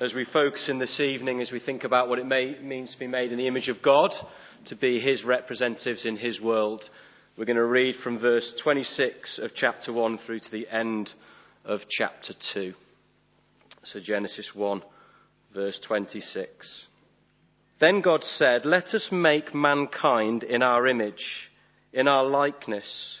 as we focus in this evening, as we think about what it may, means to be made in the image of God, to be His representatives in His world. We're going to read from verse 26 of chapter 1 through to the end of chapter 2. So Genesis 1, verse 26. Then God said, Let us make mankind in our image, in our likeness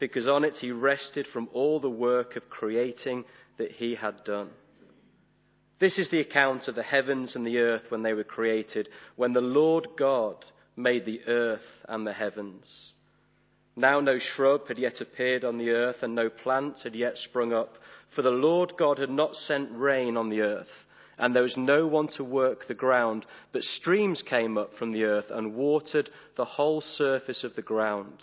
because on it he rested from all the work of creating that he had done. This is the account of the heavens and the earth when they were created, when the Lord God made the earth and the heavens. Now no shrub had yet appeared on the earth, and no plant had yet sprung up, for the Lord God had not sent rain on the earth, and there was no one to work the ground, but streams came up from the earth and watered the whole surface of the ground.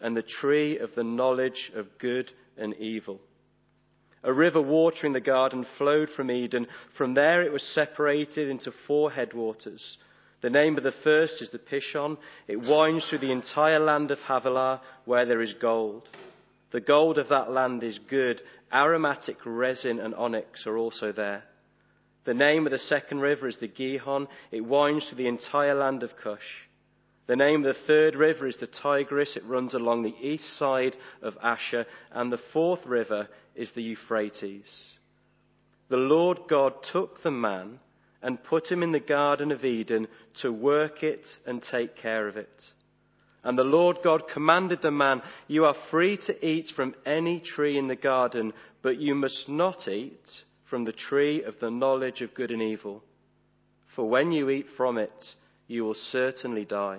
and the tree of the knowledge of good and evil. A river watering the garden flowed from Eden. From there it was separated into four headwaters. The name of the first is the Pishon. It winds through the entire land of Havilah where there is gold. The gold of that land is good. Aromatic resin and onyx are also there. The name of the second river is the Gihon. It winds through the entire land of Cush. The name of the third river is the Tigris. It runs along the east side of Ashur. And the fourth river is the Euphrates. The Lord God took the man and put him in the Garden of Eden to work it and take care of it. And the Lord God commanded the man, You are free to eat from any tree in the garden, but you must not eat from the tree of the knowledge of good and evil. For when you eat from it, you will certainly die.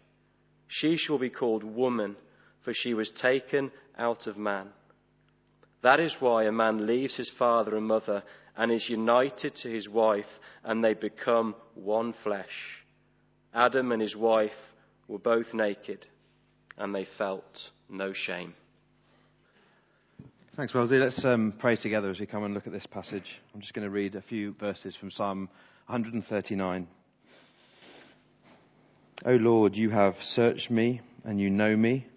She shall be called woman, for she was taken out of man. That is why a man leaves his father and mother and is united to his wife, and they become one flesh. Adam and his wife were both naked, and they felt no shame. Thanks, Wellesley. Let's um, pray together as we come and look at this passage. I'm just going to read a few verses from Psalm 139. O Lord, you have searched me and you know me.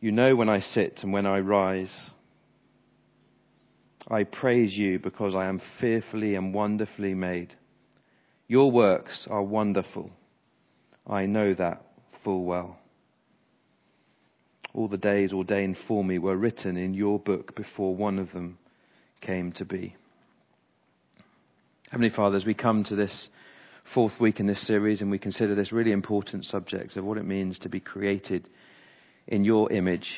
You know when I sit and when I rise. I praise you because I am fearfully and wonderfully made. Your works are wonderful. I know that full well. All the days ordained for me were written in your book before one of them came to be. Heavenly Father, as we come to this fourth week in this series and we consider this really important subject of what it means to be created in your image,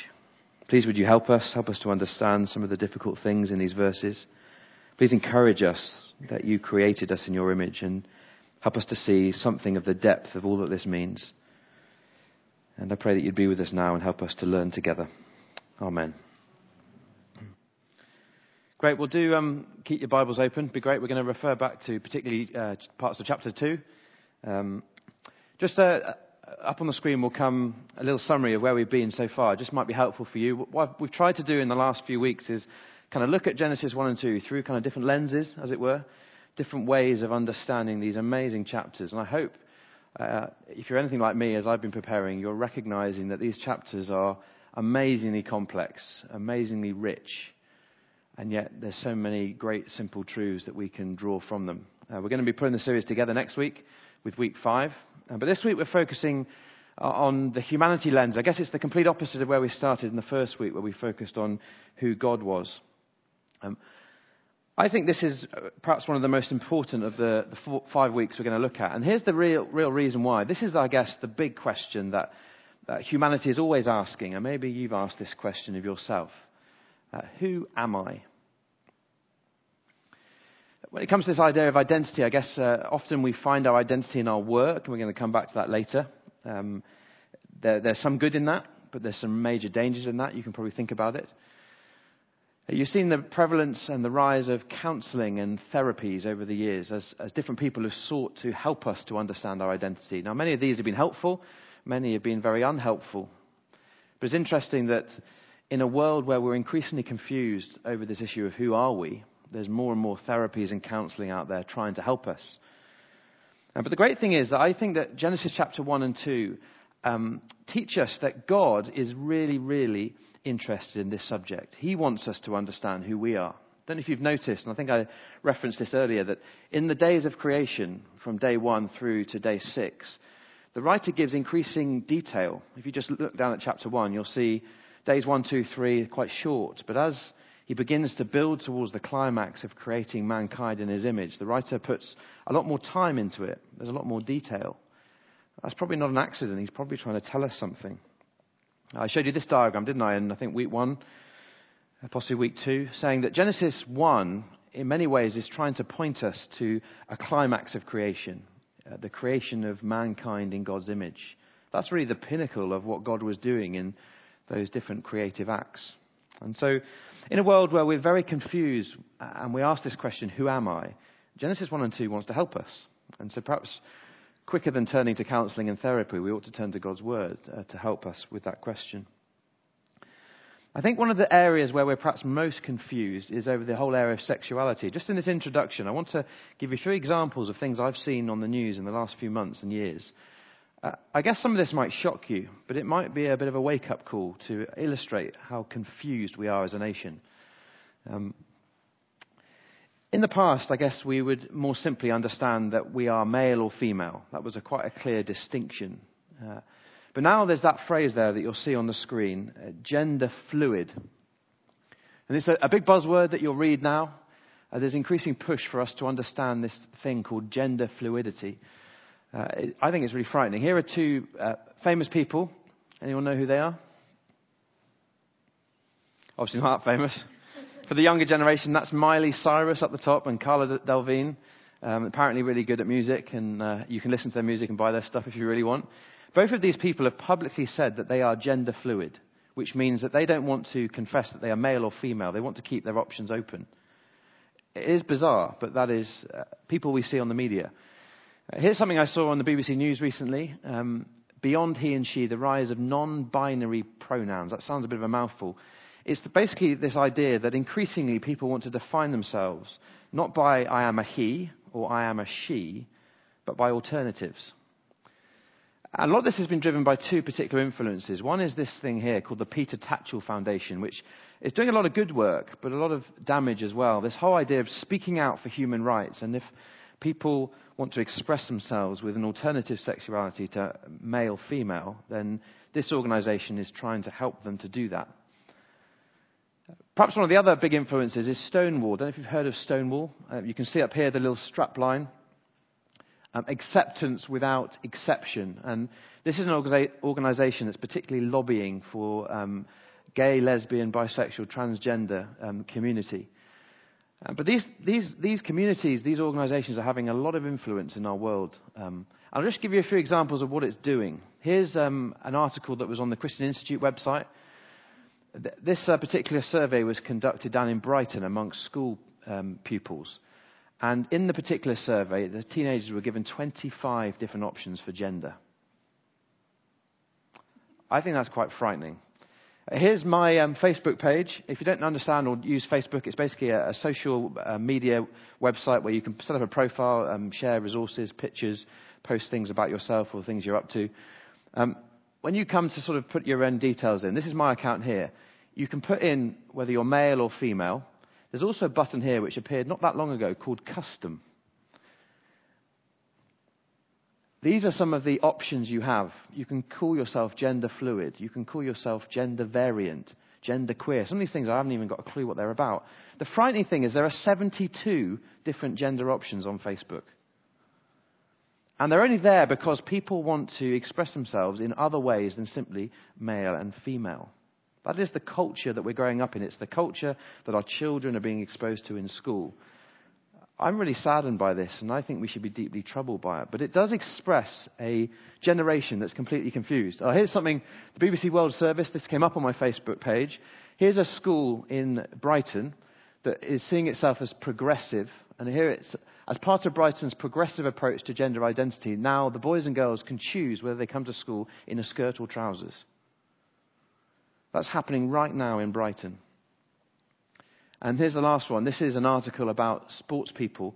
please would you help us, help us to understand some of the difficult things in these verses. Please encourage us that you created us in your image and help us to see something of the depth of all that this means. And I pray that you'd be with us now and help us to learn together. Amen. Great. We'll do um, keep your Bibles open. Be great. We're going to refer back to particularly uh, parts of chapter two. Um, just uh, up on the screen will come a little summary of where we've been so far. Just might be helpful for you. What we've tried to do in the last few weeks is kind of look at Genesis one and two through kind of different lenses, as it were, different ways of understanding these amazing chapters. And I hope uh, if you're anything like me, as I've been preparing, you're recognizing that these chapters are amazingly complex, amazingly rich, and yet there's so many great simple truths that we can draw from them. Uh, we're going to be putting the series together next week with week five, uh, but this week we're focusing uh, on the humanity lens. I guess it's the complete opposite of where we started in the first week, where we focused on who God was. Um, I think this is uh, perhaps one of the most important of the, the four, five weeks we're going to look at. And here's the real, real reason why. This is, I guess, the big question that, that humanity is always asking. And maybe you've asked this question of yourself uh, Who am I? When it comes to this idea of identity, I guess uh, often we find our identity in our work, and we're going to come back to that later. Um, there, there's some good in that, but there's some major dangers in that. You can probably think about it. You've seen the prevalence and the rise of counseling and therapies over the years as, as different people have sought to help us to understand our identity. Now, many of these have been helpful, many have been very unhelpful. But it's interesting that in a world where we're increasingly confused over this issue of who are we, there's more and more therapies and counseling out there trying to help us. But the great thing is that I think that Genesis chapter 1 and 2 um, teach us that God is really, really interested in this subject. He wants us to understand who we are. I don't know if you've noticed, and I think I referenced this earlier, that in the days of creation, from day one through to day six, the writer gives increasing detail. If you just look down at chapter one, you'll see days one, two, three quite short. But as he begins to build towards the climax of creating mankind in his image, the writer puts a lot more time into it. There's a lot more detail. That's probably not an accident. He's probably trying to tell us something. I showed you this diagram, didn't I? In I think week one, possibly week two, saying that Genesis 1, in many ways, is trying to point us to a climax of creation, uh, the creation of mankind in God's image. That's really the pinnacle of what God was doing in those different creative acts. And so, in a world where we're very confused and we ask this question, who am I? Genesis 1 and 2 wants to help us. And so perhaps quicker than turning to counseling and therapy, we ought to turn to God's Word uh, to help us with that question. I think one of the areas where we're perhaps most confused is over the whole area of sexuality. Just in this introduction, I want to give you three examples of things I've seen on the news in the last few months and years. Uh, I guess some of this might shock you, but it might be a bit of a wake up call to illustrate how confused we are as a nation. Um, in the past, I guess we would more simply understand that we are male or female. That was a quite a clear distinction. Uh, but now there's that phrase there that you'll see on the screen, uh, gender fluid. And it's a, a, big buzzword that you'll read now. Uh, there's increasing push for us to understand this thing called gender fluidity. Uh, I think it's really frightening. Here are two uh, famous people. Anyone know who they are? Obviously not famous. For the younger generation, that's Miley Cyrus up the top and Cara Delevingne. Um, apparently really good at music, and uh, you can listen to their music and buy their stuff if you really want. Both of these people have publicly said that they are gender fluid, which means that they don't want to confess that they are male or female. They want to keep their options open. It is bizarre, but that is uh, people we see on the media. Uh, here's something I saw on the BBC News recently. Um, beyond he and she, the rise of non-binary pronouns. That sounds a bit of a mouthful. It's basically this idea that increasingly people want to define themselves not by I am a he or I am a she, but by alternatives. And a lot of this has been driven by two particular influences. One is this thing here called the Peter Tatchell Foundation, which is doing a lot of good work, but a lot of damage as well. This whole idea of speaking out for human rights. And if people want to express themselves with an alternative sexuality to male female, then this organization is trying to help them to do that. Perhaps one of the other big influences is Stonewall. I don't know if you've heard of Stonewall. Uh, you can see up here the little strap line. Um, acceptance without exception. And this is an organization that's particularly lobbying for um, gay, lesbian, bisexual, transgender um, community. Uh, but these, these, these communities, these organizations are having a lot of influence in our world. Um, I'll just give you a few examples of what it's doing. Here's um, an article that was on the Christian Institute website. Th- this uh, particular survey was conducted down in Brighton amongst school um, pupils. And in the particular survey, the teenagers were given 25 different options for gender. I think that's quite frightening. Here's my um, Facebook page. If you don't understand or use Facebook, it's basically a, a social uh, media website where you can set up a profile, um, share resources, pictures, post things about yourself or things you're up to. Um, when you come to sort of put your own details in, this is my account here. You can put in whether you're male or female. There's also a button here which appeared not that long ago called custom. These are some of the options you have. You can call yourself gender fluid. You can call yourself gender variant, gender queer. Some of these things I haven't even got a clue what they're about. The frightening thing is there are 72 different gender options on Facebook. And they're only there because people want to express themselves in other ways than simply male and female. That is the culture that we're growing up in. It's the culture that our children are being exposed to in school. I'm really saddened by this, and I think we should be deeply troubled by it. But it does express a generation that's completely confused. Oh, here's something, the BBC World Service, this came up on my Facebook page. Here's a school in Brighton that is seeing itself as progressive, and here it's, as part of Brighton's progressive approach to gender identity, now the boys and girls can choose whether they come to school in a skirt or trousers. That's happening right now in Brighton. And here's the last one. This is an article about sports people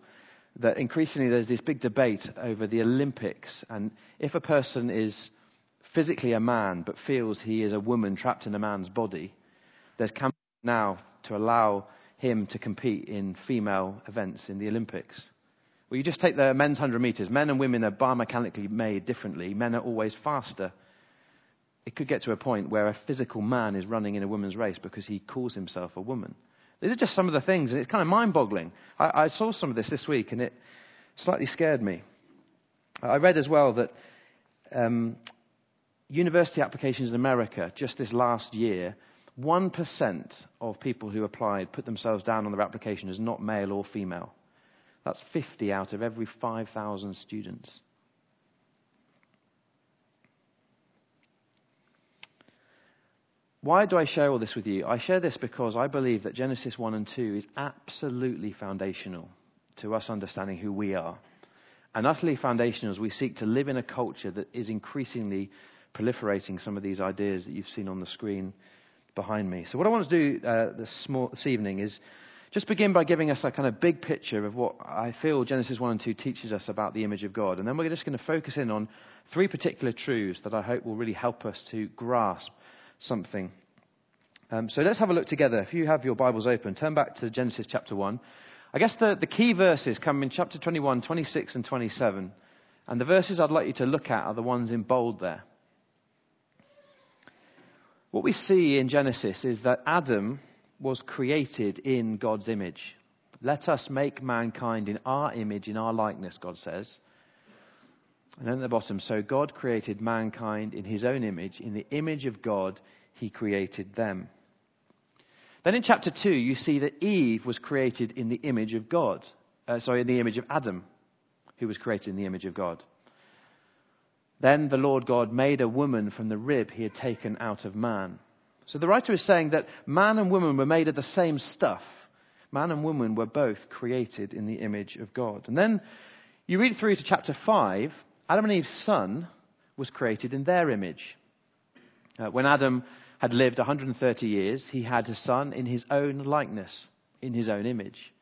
that increasingly there's this big debate over the Olympics. And if a person is physically a man but feels he is a woman trapped in a man's body, there's campaign now to allow him to compete in female events in the Olympics. Well, you just take the men's 100 meters. Men and women are biomechanically made differently. Men are always faster. It could get to a point where a physical man is running in a woman's race because he calls himself a woman. These are just some of the things, and it's kind of mind boggling. I, I, saw some of this this week, and it slightly scared me. I read as well that um, university applications in America, just this last year, 1% of people who applied put themselves down on their application as not male or female. That's 50 out of every 5,000 students. Why do I share all this with you? I share this because I believe that Genesis 1 and 2 is absolutely foundational to us understanding who we are. And utterly foundational as we seek to live in a culture that is increasingly proliferating some of these ideas that you've seen on the screen behind me. So, what I want to do uh, this, small, this evening is just begin by giving us a kind of big picture of what I feel Genesis 1 and 2 teaches us about the image of God. And then we're just going to focus in on three particular truths that I hope will really help us to grasp something. Um, so let's have a look together. If you have your Bibles open, turn back to Genesis chapter 1. I guess the, the key verses come in chapter 21, 26, and 27. And the verses I'd like you to look at are the ones in bold there. What we see in Genesis is that Adam was created in God's image. Let us make mankind in our image, in our likeness, God says. And then at the bottom, so God created mankind in his own image. In the image of God, he created them. Then in chapter 2, you see that Eve was created in the image of God. Uh, sorry, in the image of Adam, who was created in the image of God. Then the Lord God made a woman from the rib he had taken out of man. So the writer is saying that man and woman were made of the same stuff. Man and woman were both created in the image of God. And then You read through to chapter 5, Adam and Eve's son was created in their image. Uh, when Adam had lived 130 years, he had a son in his own likeness, in his own image.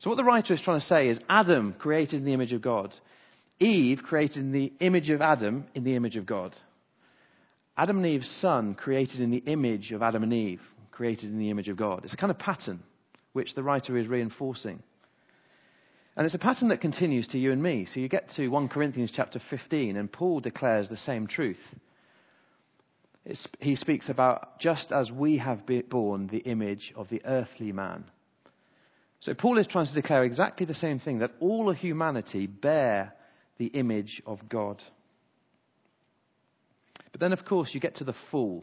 So, what the writer is trying to say is Adam created in the image of God, Eve created in the image of Adam, in the image of God. Adam and Eve's son created in the image of Adam and Eve, created in the image of God. It's a kind of pattern which the writer is reinforcing. And it's a pattern that continues to you and me. So you get to 1 Corinthians chapter 15, and Paul declares the same truth. It's, he speaks about just as we have borne the image of the earthly man. So Paul is trying to declare exactly the same thing that all of humanity bear the image of God. But then, of course, you get to the fall,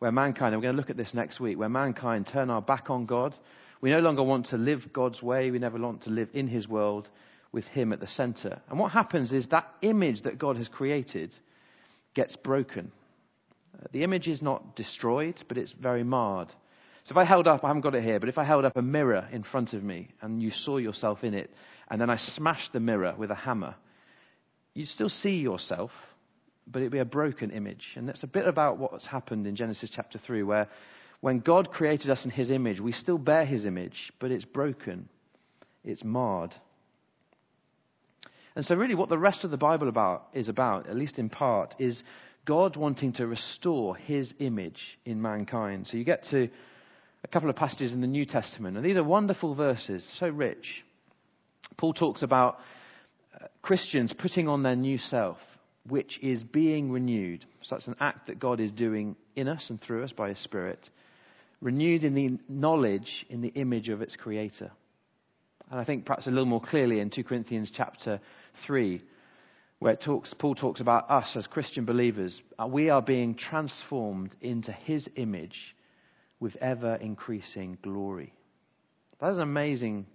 where mankind, and we're going to look at this next week, where mankind turn our back on God. We no longer want to live God's way. We never want to live in His world with Him at the center. And what happens is that image that God has created gets broken. Uh, the image is not destroyed, but it's very marred. So if I held up, I haven't got it here, but if I held up a mirror in front of me and you saw yourself in it, and then I smashed the mirror with a hammer, you'd still see yourself, but it'd be a broken image. And that's a bit about what's happened in Genesis chapter 3, where when God created us in his image, we still bear his image, but it's broken, it's marred. And so, really, what the rest of the Bible about, is about, at least in part, is God wanting to restore his image in mankind. So, you get to a couple of passages in the New Testament, and these are wonderful verses, so rich. Paul talks about uh, Christians putting on their new self, which is being renewed. So that's an act that God is doing in us and through us by His Spirit, renewed in the knowledge, in the image of its Creator. And I think perhaps a little more clearly in 2 Corinthians chapter 3, where talks, Paul talks about us as Christian believers. Uh, we are being transformed into His image with ever increasing glory. That is an amazing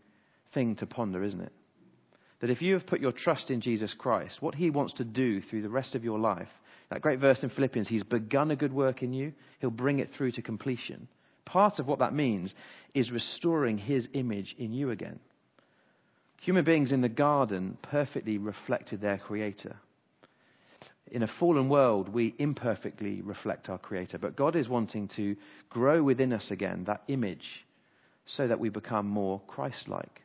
thing to ponder, isn't it? That if you have put your trust in Jesus Christ, what he wants to do through the rest of your life, that great verse in Philippians, he's begun a good work in you, he'll bring it through to completion. Part of what that means is restoring his image in you again. Human beings in the garden perfectly reflected their creator in a fallen world, we imperfectly reflect our Creator. But God is wanting to grow within us again that image so that we become more Christ like.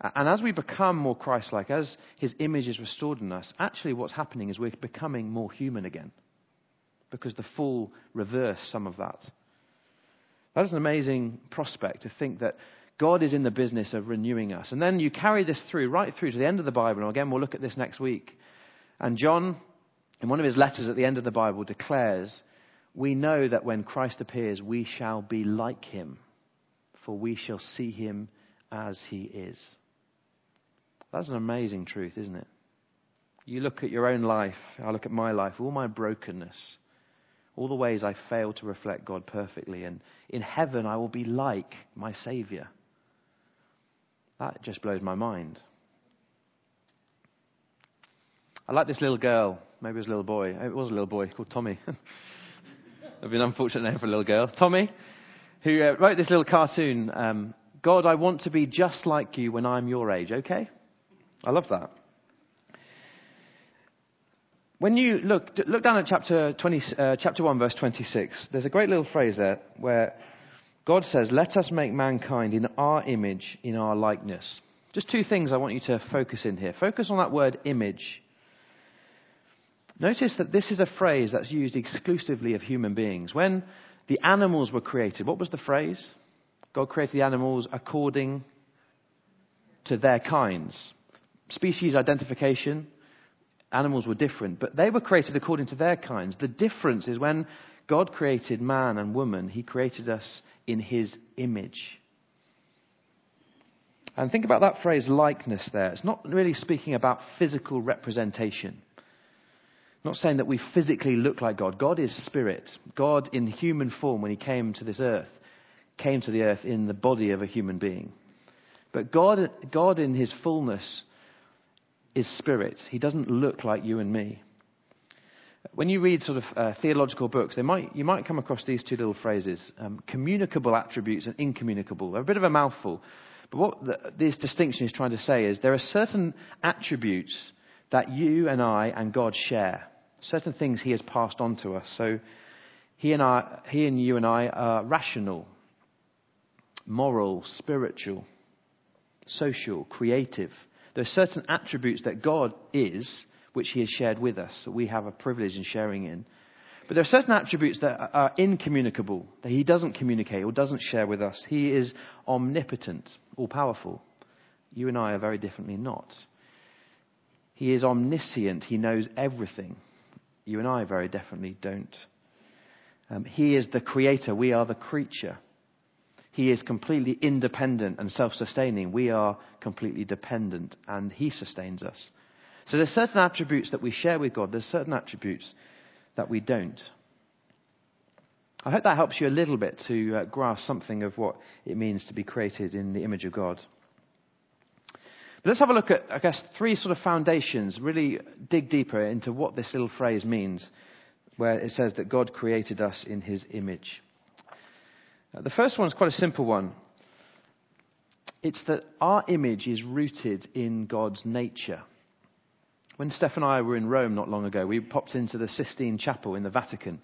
And as we become more Christ like, as His image is restored in us, actually what's happening is we're becoming more human again. Because the fall reversed some of that. That is an amazing prospect to think that God is in the business of renewing us. And then you carry this through, right through to the end of the Bible. And again, we'll look at this next week. And John, in one of his letters at the end of the Bible, declares, We know that when Christ appears, we shall be like him, for we shall see him as he is. That's an amazing truth, isn't it? You look at your own life, I look at my life, all my brokenness, all the ways I fail to reflect God perfectly, and in heaven I will be like my Savior. That just blows my mind. I like this little girl. Maybe it was a little boy. It was a little boy called Tommy. That'd be an unfortunate name for a little girl. Tommy, who uh, wrote this little cartoon. Um, God, I want to be just like you when I'm your age. Okay? I love that. When you look, look down at chapter, 20, uh, chapter 1, verse 26, there's a great little phrase there where God says, Let us make mankind in our image, in our likeness. Just two things I want you to focus in here. Focus on that word image. Notice that this is a phrase that's used exclusively of human beings. When the animals were created, what was the phrase? God created the animals according to their kinds. Species identification, animals were different, but they were created according to their kinds. The difference is when God created man and woman, he created us in his image. And think about that phrase likeness there. It's not really speaking about physical representation not saying that we physically look like God. God is spirit. God, in human form, when he came to this earth, came to the earth in the body of a human being. But God, God in his fullness is spirit. He doesn't look like you and me. When you read sort of uh, theological books, might, you might come across these two little phrases um, communicable attributes and incommunicable. They're a bit of a mouthful. But what the, this distinction is trying to say is there are certain attributes that you and I and God share. Certain things He has passed on to us. So He and, I, he and you and I are rational, moral, spiritual, social, creative. There are certain attributes that God is, which He has shared with us, that we have a privilege in sharing in. But there are certain attributes that are incommunicable, that he doesn't communicate or doesn't share with us. He is omnipotent, all powerful. You and I are very differently not. He is omniscient, he knows everything. You and I very definitely don't. Um, he is the creator, we are the creature. He is completely independent and self sustaining. We are completely dependent, and He sustains us. So there's certain attributes that we share with God, there's certain attributes that we don't. I hope that helps you a little bit to uh, grasp something of what it means to be created in the image of God. But let's have a look at, I guess, three sort of foundations, really dig deeper into what this little phrase means, where it says that God created us in his image. The first one is quite a simple one. It's that our image is rooted in God's nature. When Steph and I were in Rome not long ago, we popped into the Sistine Chapel in the Vatican.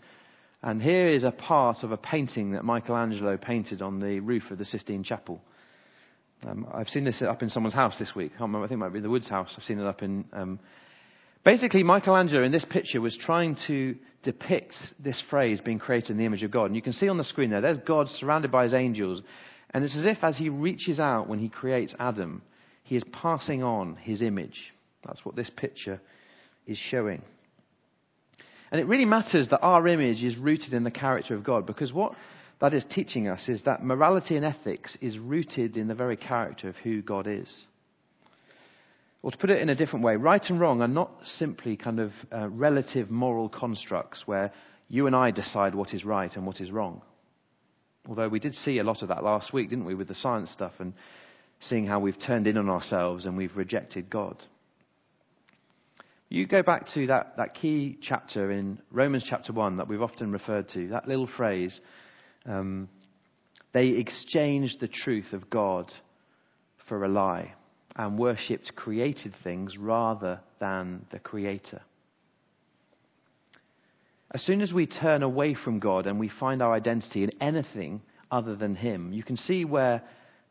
And here is a part of a painting that Michelangelo painted on the roof of the Sistine Chapel. Um, I've seen this up in someone's house this week. I think it might be the Woods house. I've seen it up in. Um, basically, Michelangelo in this picture was trying to depict this phrase being created in the image of God. And you can see on the screen there, there's God surrounded by his angels. And it's as if as he reaches out when he creates Adam, he is passing on his image. That's what this picture is showing. And it really matters that our image is rooted in the character of God because what that is teaching us is that morality and ethics is rooted in the very character of who God is. Or to put it in a different way, right and wrong are not simply kind of uh, relative moral constructs where you and I decide what is right and what is wrong. Although we did see a lot of that last week, didn't we, with the science stuff and seeing how we've turned in on ourselves and we've rejected God. You go back to that, that key chapter in Romans chapter 1 that we've often referred to, that little phrase, um, they exchanged the truth of God for a lie and worshipped created things rather than the Creator. As soon as we turn away from God and we find our identity in anything other than Him, you can see where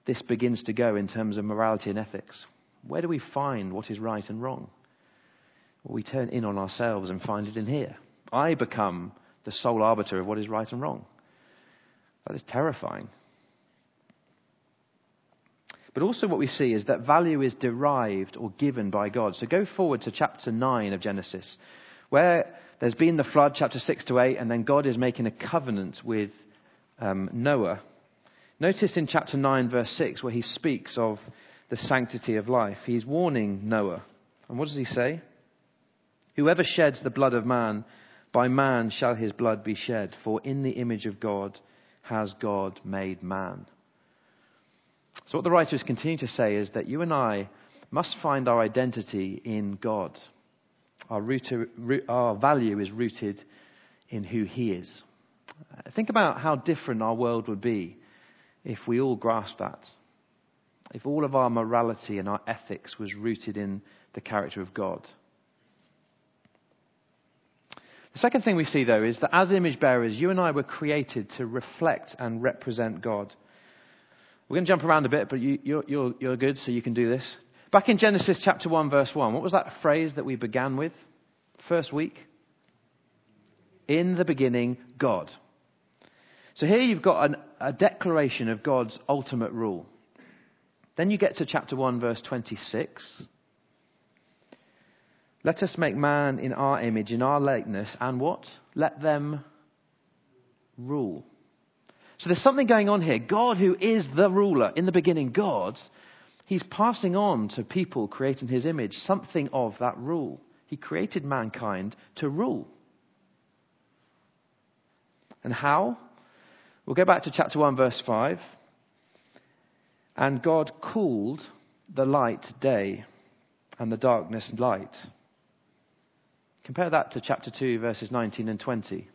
this begins to go in terms of morality and ethics. Where do we find what is right and wrong? we turn in on ourselves and find it in here. I become the sole arbiter of what is right and wrong. That is terrifying. But also, what we see is that value is derived or given by God. So go forward to chapter 9 of Genesis, where there's been the flood, chapter 6 to 8, and then God is making a covenant with um, Noah. Notice in chapter 9, verse 6, where he speaks of the sanctity of life. He's warning Noah. And what does he say? Whoever sheds the blood of man, by man shall his blood be shed, for in the image of God has God made man. So, what the writers continue to say is that you and I must find our identity in God. Our, our value is rooted in who He is. Think about how different our world would be if we all grasped that. If all of our morality and our ethics was rooted in the character of God. The second thing we see, though, is that as image bearers, you and I were created to reflect and represent God. We're going to jump around a bit, but you, you're, you're, you're good, so you can do this. Back in Genesis chapter 1, verse 1, what was that phrase that we began with? First week? In the beginning, God. So here you've got an, a declaration of God's ultimate rule. Then you get to chapter 1, verse 26. Let us make man in our image, in our likeness, and what? Let them rule. So there's something going on here. God, who is the ruler, in the beginning, God, he's passing on to people creating his image something of that rule. He created mankind to rule. And how? We'll go back to chapter 1, verse 5. And God called the light day and the darkness light. Compare that to chapter 2, verses 19 and 20.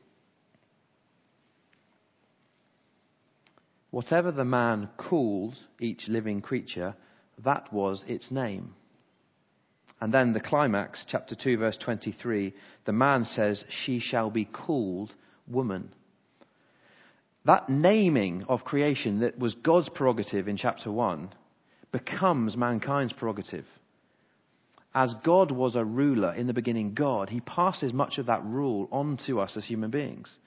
Whatever the man called each living creature, that was its name. And then the climax, chapter 2, verse 23, the man says, She shall be called woman. That naming of creation that was God's prerogative in chapter 1 becomes mankind's prerogative. As God was a ruler in the beginning, God, He passes much of that rule on to us as human beings.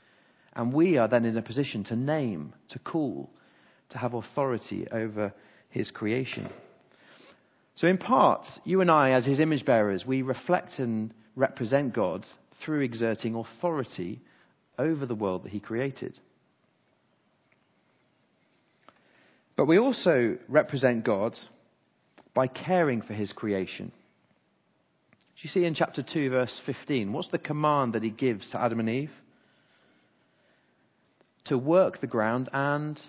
And we are then in a position to name, to call, to have authority over His creation. So, in part, you and I, as His image bearers, we reflect and represent God through exerting authority over the world that He created. But we also represent God by caring for His creation. Do you see in chapter 2, verse 15? What's the command that He gives to Adam and Eve? To work the ground and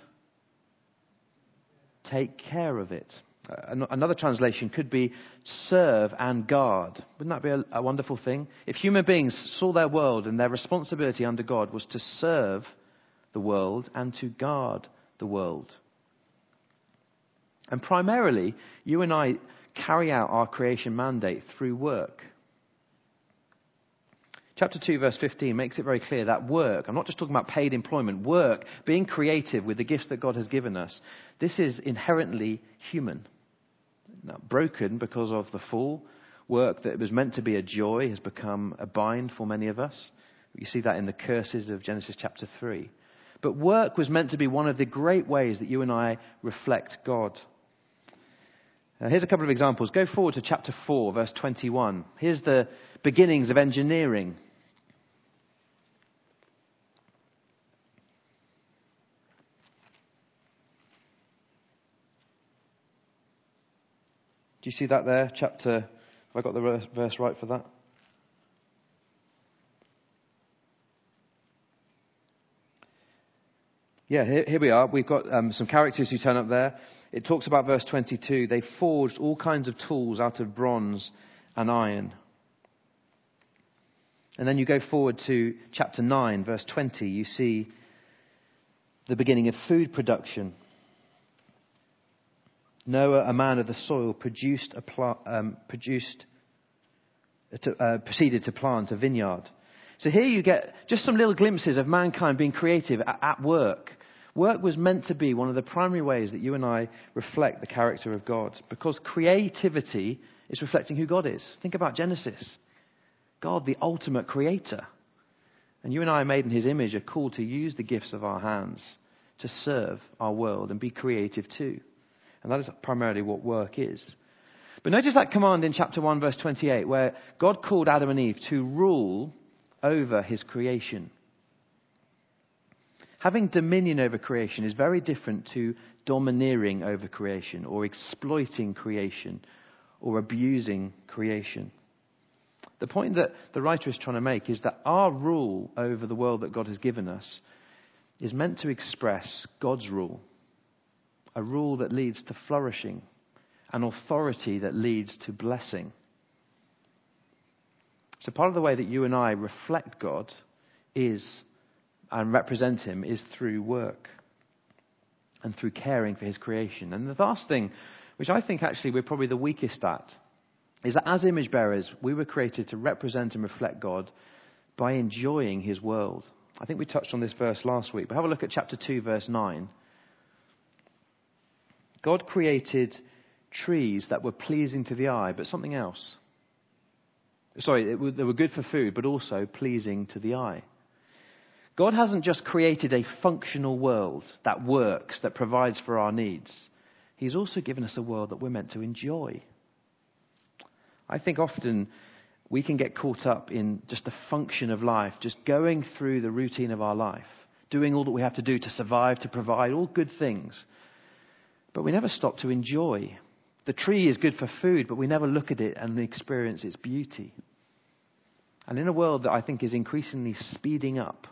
take care of it. Uh, another translation could be serve and guard. Wouldn't that be a, a, wonderful thing? If human beings saw their world and their responsibility under God was to serve the world and to guard the world. And primarily, you and I carry out our creation mandate through work. Chapter 2, verse 15 makes it very clear that work, I'm not just talking about paid employment, work, being creative with the gifts that God has given us, this is inherently human. Now, broken because of the fall. Work that was meant to be a joy has become a bind for many of us. You see that in the curses of Genesis chapter 3. But work was meant to be one of the great ways that you and I reflect God. Here's a couple of examples. Go forward to chapter 4, verse 21. Here's the beginnings of engineering. Do you see that there? Chapter, have I got the verse right for that? Yeah, here, we are. We've got um, some characters who turn up there. It talks about verse 22. They forged all kinds of tools out of bronze and iron. And then you go forward to chapter 9, verse 20. You see the beginning of food production. Noah, a man of the soil, produced, a pl- um, produced uh, to, uh, proceeded to plant a vineyard. So here you get just some little glimpses of mankind being creative at, at work. Work was meant to be one of the primary ways that you and I reflect the character of God because creativity is reflecting who God is. Think about Genesis. God, the ultimate creator. And you and I, made in his image, are called to use the gifts of our hands to serve our world and be creative too. And that is primarily what work is. But notice that command in chapter 1, verse 28, where God called Adam and Eve to rule over his creation. Having dominion over creation is very different to domineering over creation or exploiting creation or abusing creation. The point that the writer is trying to make is that our rule over the world that God has given us is meant to express God's rule a rule that leads to flourishing, an authority that leads to blessing. So, part of the way that you and I reflect God is and represent Him is through work and through caring for His creation. And the last thing, which I think actually we're probably the weakest at, is that as image bearers, we were created to represent and reflect God by enjoying His world. I think we touched on this verse last week, but have a look at chapter 2, verse 9. God created trees that were pleasing to the eye, but something else. Sorry, they were good for food, but also pleasing to the eye. God hasn't just created a functional world that works, that provides for our needs. He's also given us a world that we're meant to enjoy. I think often we can get caught up in just the function of life, just going through the routine of our life, doing all that we have to do to survive, to provide, all good things. But we never stop to enjoy. The tree is good for food, but we never look at it and experience its beauty. And in a world that I think is increasingly speeding up,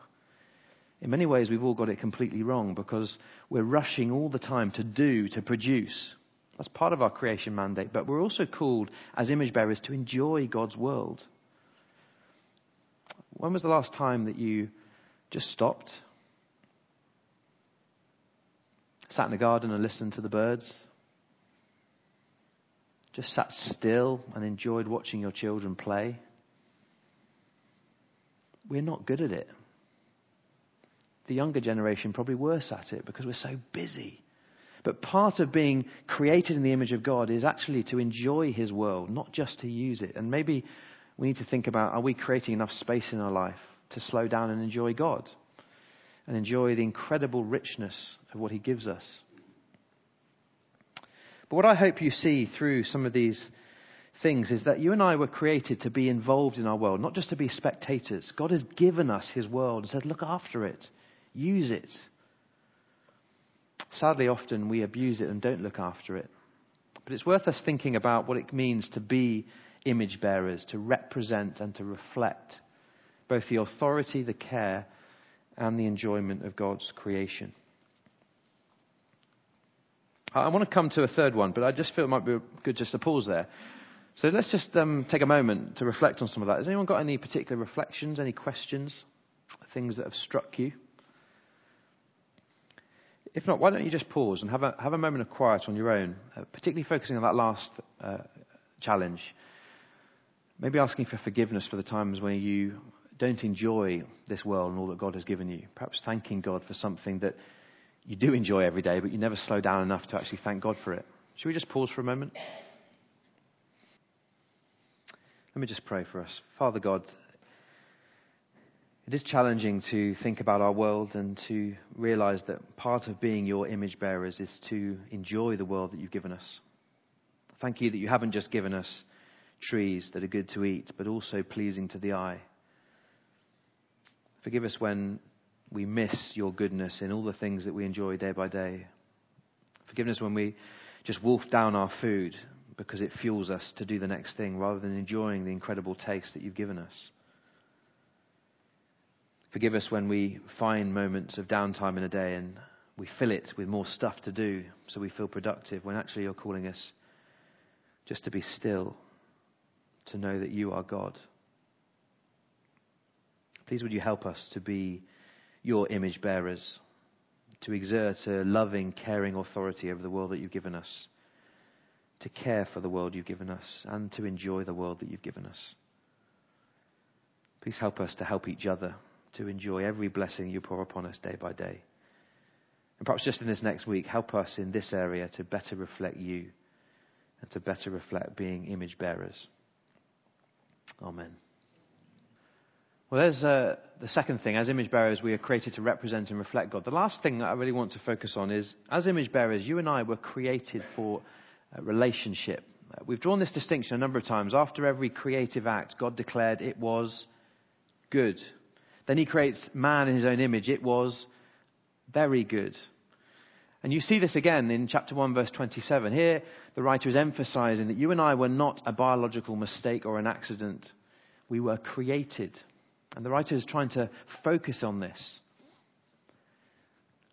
in many ways we've all got it completely wrong because we're rushing all the time to do, to produce. That's part of our creation mandate, but we're also called as image bearers to enjoy God's world. When was the last time that you just stopped sat in the garden and listened to the birds? Just sat still and enjoyed watching your children play? We're not good at it. The younger generation probably worse at it because we're so busy. But part of being created in the image of God is actually to enjoy His world, not just to use it. And maybe we need to think about are we creating enough space in our life to slow down and enjoy God and enjoy the incredible richness of what He gives us? But what I hope you see through some of these things is that you and I were created to be involved in our world, not just to be spectators. God has given us His world and said, look after it, use it. Sadly, often we abuse it and don't look after it. But it's worth us thinking about what it means to be image bearers, to represent and to reflect both the authority, the care, and the enjoyment of God's creation. I want to come to a third one, but I just feel it might be good just to pause there. So let's just um, take a moment to reflect on some of that. Has anyone got any particular reflections, any questions, things that have struck you? If not, why don't you just pause and have a, have a moment of quiet on your own, uh, particularly focusing on that last uh, challenge. Maybe asking for forgiveness for the times when you don't enjoy this world and all that God has given you. Perhaps thanking God for something that you do enjoy every day, but you never slow down enough to actually thank God for it. Should we just pause for a moment? Let me just pray for us. Father God, it is challenging to think about our world and to realize that part of being your image bearers is to enjoy the world that you've given us. Thank you that you haven't just given us trees that are good to eat, but also pleasing to the eye. Forgive us when we miss your goodness in all the things that we enjoy day by day. Forgive us when we just wolf down our food because it fuels us to do the next thing rather than enjoying the incredible taste that you've given us. Forgive us when we find moments of downtime in a day and we fill it with more stuff to do so we feel productive when actually you're calling us just to be still, to know that you are God. Please would you help us to be your image bearers, to exert a loving, caring authority over the world that you've given us, to care for the world you've given us, and to enjoy the world that you've given us. Please help us to help each other to enjoy every blessing you pour upon us day by day. And perhaps just in this next week, help us in this area to better reflect you and to better reflect being image bearers. Amen. Well, there's uh, the second thing. As image bearers, we are created to represent and reflect God. The last thing that I really want to focus on is, as image bearers, you and I were created for relationship. We've drawn this distinction a number of times. After every creative act, God declared it was good. Then he creates man in his own image. It was very good. And you see this again in chapter 1, verse 27. Here, the writer is emphasizing that you and I were not a biological mistake or an accident. We were created. And the writer is trying to focus on this.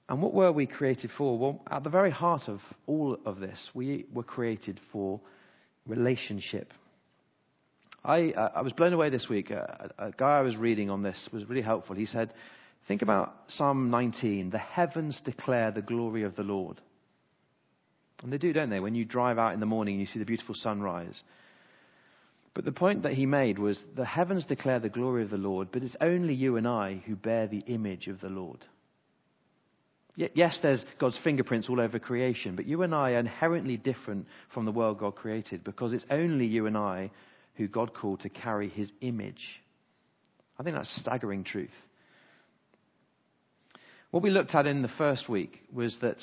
And what were we created for? Well, at the very heart of all of this, we were created for relationship. I, uh, I was blown away this week. A, a guy I was reading on this was really helpful. He said, Think about Psalm 19. The heavens declare the glory of the Lord. And they do, don't they? When you drive out in the morning and you see the beautiful sunrise. But the point that he made was the heavens declare the glory of the Lord, but it's only you and I who bear the image of the Lord. Yes, there's God's fingerprints all over creation, but you and I are inherently different from the world God created because it's only you and I who God called to carry his image. I think that's staggering truth. What we looked at in the first week was that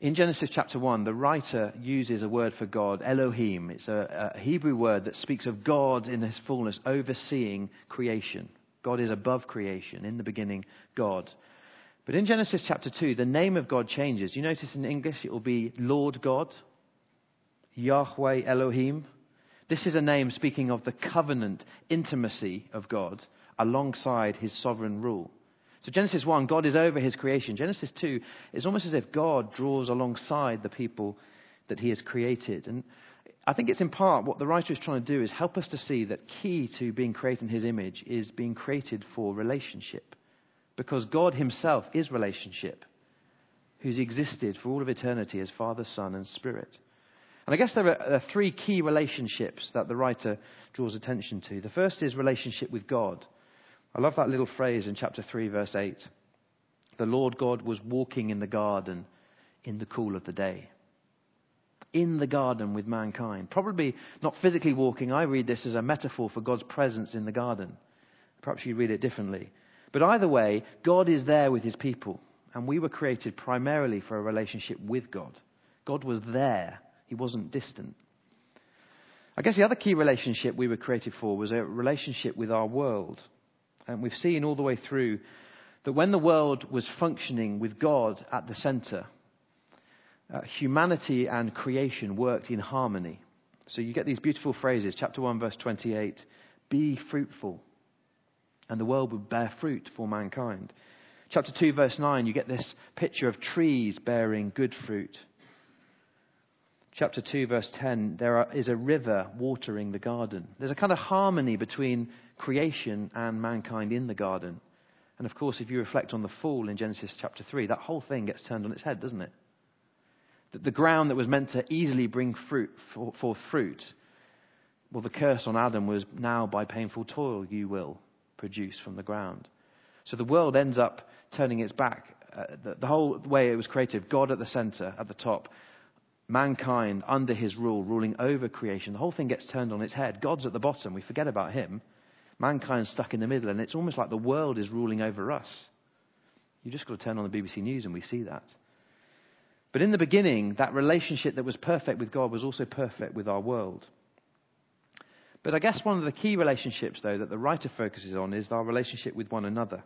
in Genesis chapter 1, the writer uses a word for God, Elohim. It's a, a, Hebrew word that speaks of God in his fullness, overseeing creation. God is above creation. In the beginning, God. But in Genesis chapter 2, the name of God changes. You notice in English it will be Lord God, Yahweh Elohim. This is a name speaking of the covenant intimacy of God alongside his sovereign rule. So Genesis 1, God is over his creation. Genesis 2, it's almost as if God draws alongside the people that he has created. And I think it's in part what the writer is trying to do is help us to see that key to being created in his image is being created for relationship. Because God himself is relationship. who's existed for all of eternity as Father, Son, and Spirit. And I guess there are three key relationships that the writer draws attention to. The first is relationship with God. I love that little phrase in chapter 3, verse 8. The Lord God was walking in the garden in the cool of the day. In the garden with mankind. Probably not physically walking. I read this as a metaphor for God's presence in the garden. Perhaps you read it differently. But either way, God is there with his people. And we were created primarily for a relationship with God. God was there, he wasn't distant. I guess the other key relationship we were created for was a relationship with our world. And we've seen all the way through that when the world was functioning with God at the center, uh, humanity and creation worked in harmony. So you get these beautiful phrases. Chapter 1, verse 28 Be fruitful, and the world would bear fruit for mankind. Chapter 2, verse 9, you get this picture of trees bearing good fruit. Chapter 2, verse 10, there are, is a river watering the garden. There's a kind of harmony between creation and mankind in the garden. And of course, if you reflect on the fall in Genesis chapter 3, that whole thing gets turned on its head, doesn't it? That the ground that was meant to easily bring fruit, forth fruit, well, the curse on Adam was now by painful toil you will produce from the ground. So the world ends up turning its back. Uh, the, the whole way it was created, God at the center, at the top, mankind under his rule, ruling over creation. The whole thing gets turned on its head. God's at the bottom. We forget about him. Mankind's stuck in the middle, and it's almost like the world is ruling over us. You just got to turn on the BBC News and we see that. But in the beginning, that relationship that was perfect with God was also perfect with our world. But I guess one of the key relationships, though, that the writer focuses on is our relationship with one another.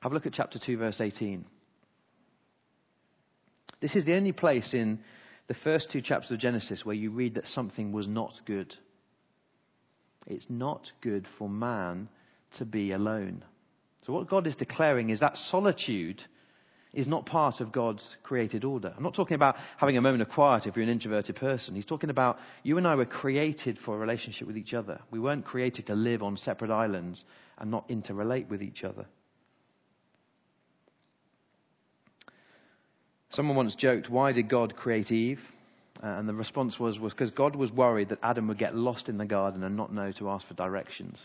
Have a look at chapter 2, verse 18. This is the only place in the first two chapters of Genesis where you read that something was not good. It's not good for man to be alone. So, what God is declaring is that solitude is not part of God's created order. I'm not talking about having a moment of quiet if you're an introverted person. He's talking about you and I were created for a relationship with each other. We weren't created to live on separate islands and not interrelate with each other. Someone once joked, Why did God create Eve? Uh, and the response was was because God was worried that Adam would get lost in the garden and not know to ask for directions.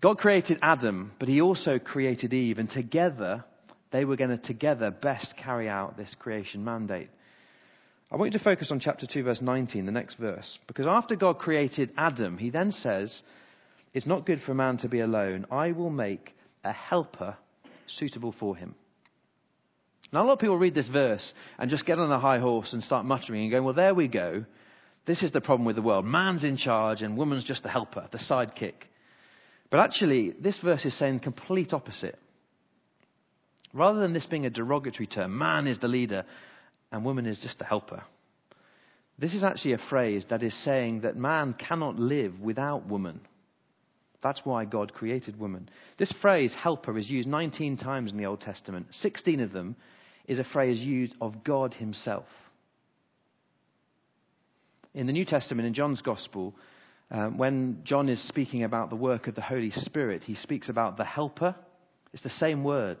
God created Adam, but he also created Eve, and together they were going to together best carry out this creation mandate. I want you to focus on chapter 2, verse 19, the next verse, because after God created Adam, he then says, It's not good for a man to be alone. I will make a helper suitable for him. Now, a lot of people read this verse and just get on a high horse and start muttering and going, well, there we go. This is the problem with the world. Man's in charge and woman's just the helper, the sidekick. But actually, this verse is saying the complete opposite. Rather than this being a derogatory term, man is the leader and woman is just the helper. This is actually a phrase that is saying that man cannot live without woman. That's why God created woman. This phrase, helper, is used 19 times in the Old Testament. 16 of them is a phrase used of God Himself. In the New Testament, in John's Gospel, um, when John is speaking about the work of the Holy Spirit, he speaks about the helper. It's the same word.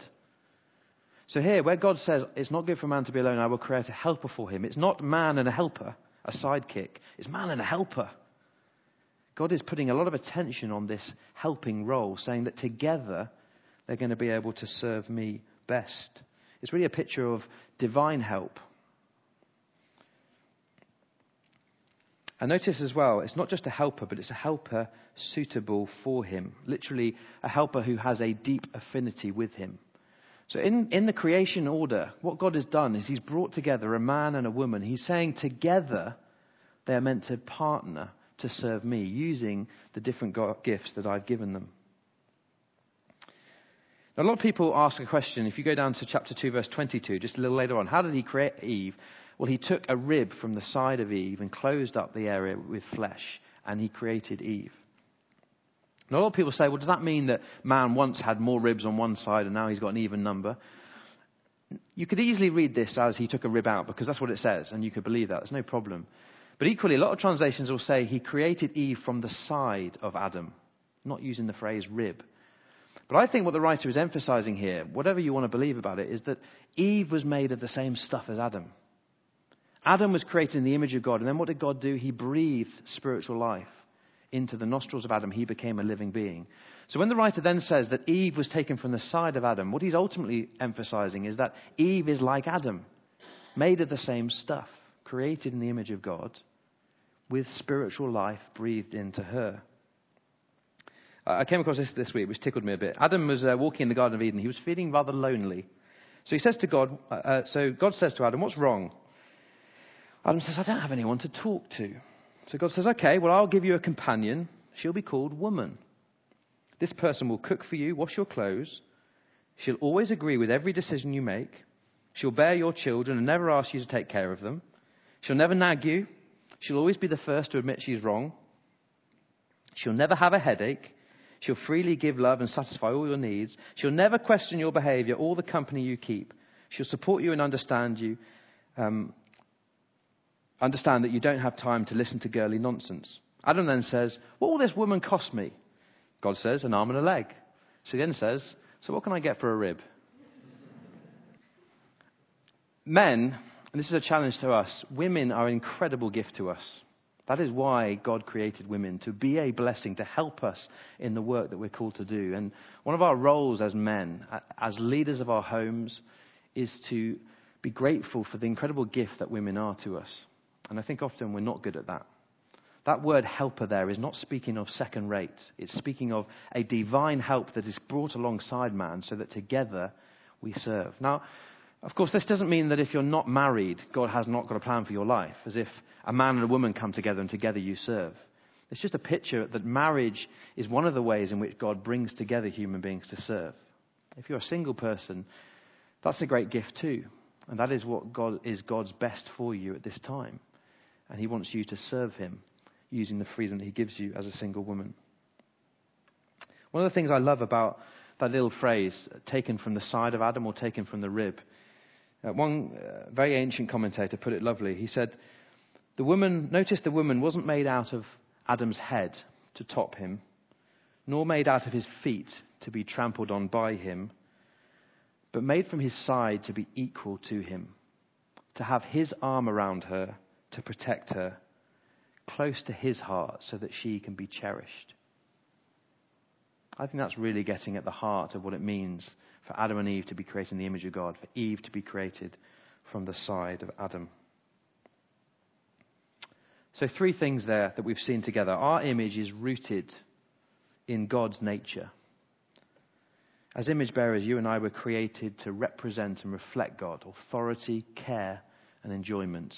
So here, where God says, It's not good for man to be alone, I will create a helper for him, it's not man and a helper, a sidekick. It's man and a helper. God is putting a lot of attention on this helping role, saying that together they're going to be able to serve me best. It's really a picture of divine help. And notice as well, it's not just a helper, but it's a helper suitable for him. Literally, a helper who has a deep affinity with him. So, in, in the creation order, what God has done is He's brought together a man and a woman. He's saying together they are meant to partner to serve me using the different gifts that I've given them. Now, a lot of people ask a question. If you go down to chapter 2, verse 22, just a little later on, how did he create Eve? Well, he took a rib from the side of Eve and closed up the area with flesh, and he created Eve. Now, a lot of people say, well, does that mean that man once had more ribs on one side and now he's got an even number? You could easily read this as he took a rib out because that's what it says, and you could believe that. There's no problem. But equally, a lot of translations will say he created Eve from the side of Adam, not using the phrase rib. But I think what the writer is emphasizing here, whatever you want to believe about it, is that Eve was made of the same stuff as Adam. Adam was created in the image of God, and then what did God do? He breathed spiritual life into the nostrils of Adam. He became a living being. So when the writer then says that Eve was taken from the side of Adam, what he's ultimately emphasizing is that Eve is like Adam, made of the same stuff, created in the image of God, with spiritual life breathed into her. I came across this this week, which tickled me a bit. Adam was uh, walking in the Garden of Eden. He was feeling rather lonely. So he says to God, uh, uh, so God says to Adam, what's wrong? Adam says, I don't have anyone to talk to. So God says, okay, well, I'll give you a companion. She'll be called woman. This person will cook for you, wash your clothes. She'll always agree with every decision you make. She'll bear your children and never ask you to take care of them. She'll never nag you. She'll always be the first to admit she's wrong. She'll never have a headache. She'll freely give love and satisfy all your needs. She'll never question your behavior or the company you keep. She'll support you and understand you. Um, understand that you don't have time to listen to girly nonsense. Adam then says, What will this woman cost me? God says, An arm and a leg. She then says, So what can I get for a rib? Men, and this is a challenge to us, women are an incredible gift to us. That is why God created women, to be a blessing, to help us in the work that we're called to do. And one of our roles as men, as leaders of our homes, is to be grateful for the incredible gift that women are to us. And I think often we're not good at that. That word helper there is not speaking of second rate. It's speaking of a divine help that is brought alongside man so that together we serve. Now, of course, this doesn't mean that if you're not married, God has not got a plan for your life, as if a man and a woman come together and together you serve. It's just a picture that marriage is one of the ways in which God brings together human beings to serve. If you're a single person, that's a great gift too. And that is what God is God's best for you at this time. And He wants you to serve Him using the freedom that He gives you as a single woman. One of the things I love about that little phrase, taken from the side of Adam or taken from the rib, uh, one uh, very ancient commentator put it lovely. He said, the woman, notice the woman wasn't made out of Adam's head to top him, nor made out of his feet to be trampled on by him, but made from his side to be equal to him, to have his arm around her, to protect her, close to his heart so that she can be cherished. I think that's really getting at the heart of what it means for Adam and Eve to be created in the image of God, for Eve to be created from the side of Adam. So, three things there that we've seen together. Our image is rooted in God's nature. As image bearers, you and I were created to represent and reflect God, authority, care, and enjoyment.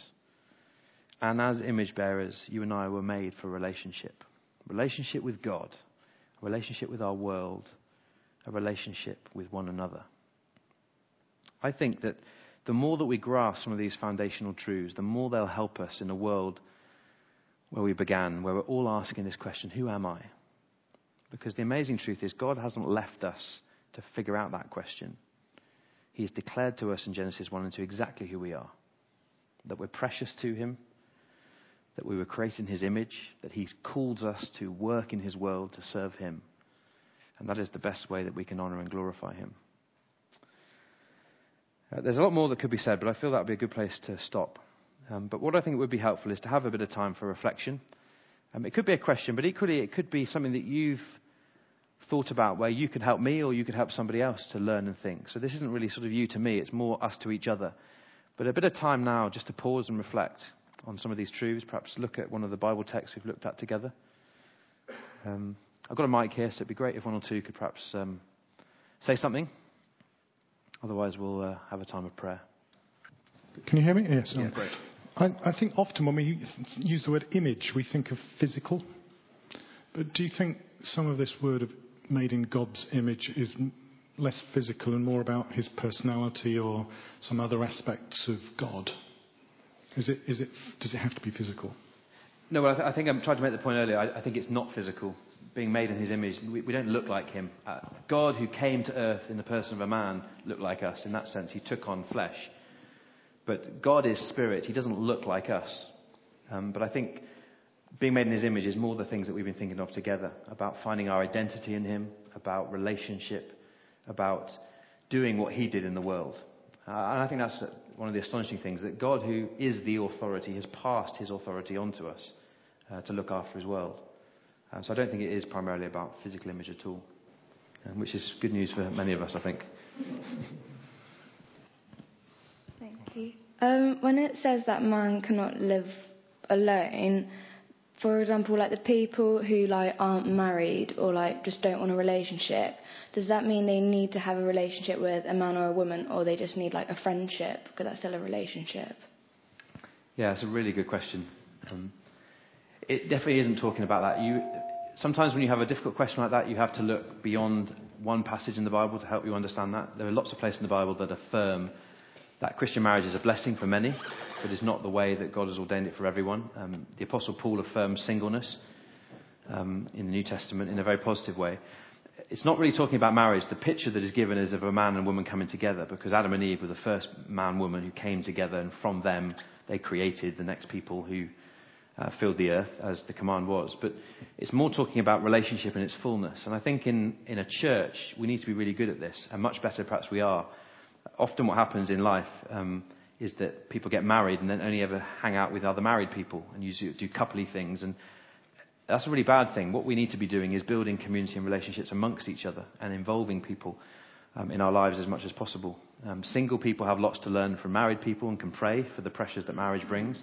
And as image bearers, you and I were made for relationship relationship with God, relationship with our world, a relationship with one another. I think that the more that we grasp some of these foundational truths, the more they'll help us in a world where we began, where we're all asking this question Who am I? Because the amazing truth is, God hasn't left us to figure out that question. He has declared to us in Genesis 1 and 2 exactly who we are that we're precious to Him, that we were created in His image, that He calls us to work in His world to serve Him. And that is the best way that we can honor and glorify Him. Uh, there's a lot more that could be said, but I feel that would be a good place to stop. Um, but what I think would be helpful is to have a bit of time for reflection. Um, it could be a question, but equally it could be something that you've thought about where you could help me or you could help somebody else to learn and think. So this isn't really sort of you to me, it's more us to each other. But a bit of time now just to pause and reflect on some of these truths, perhaps look at one of the Bible texts we've looked at together. Um, I've got a mic here, so it'd be great if one or two could perhaps um, say something. Otherwise, we'll uh, have a time of prayer. Can you hear me? Yes. Yeah, great. I, I think often when we use the word image, we think of physical. But do you think some of this word of made in God's image is less physical and more about his personality or some other aspects of God? Is it, is it, does it have to be physical? No, well, I, th- I think I'm trying to make the point earlier. I, I think it's not physical. Being made in his image, we, we don't look like him. Uh, God, who came to earth in the person of a man, looked like us. In that sense, he took on flesh. But God is spirit. He doesn't look like us. Um, but I think being made in his image is more the things that we've been thinking of together about finding our identity in him, about relationship, about doing what he did in the world. Uh, and I think that's one of the astonishing things that God, who is the authority, has passed his authority onto us uh, to look after his world. Uh, so I don't think it is primarily about physical image at all, um, which is good news for many of us, I think. Thank you. Um, when it says that man cannot live alone, for example, like the people who like aren't married or like just don't want a relationship, does that mean they need to have a relationship with a man or a woman, or they just need like a friendship because that's still a relationship? Yeah, it's a really good question. Um, it definitely isn't talking about that. You sometimes when you have a difficult question like that, you have to look beyond one passage in the Bible to help you understand that. There are lots of places in the Bible that affirm that Christian marriage is a blessing for many, but is not the way that God has ordained it for everyone. Um, the Apostle Paul affirms singleness um, in the New Testament in a very positive way. It's not really talking about marriage. The picture that is given is of a man and woman coming together because Adam and Eve were the first man woman who came together, and from them they created the next people who uh, filled the earth, as the command was. But it's more talking about relationship in its fullness. And I think in, in a church, we need to be really good at this, and much better perhaps we are. Often what happens in life um, is that people get married and then only ever hang out with other married people and do coupley things. And that's a really bad thing. What we need to be doing is building community and relationships amongst each other and involving people um, in our lives as much as possible. Um, single people have lots to learn from married people and can pray for the pressures that marriage brings.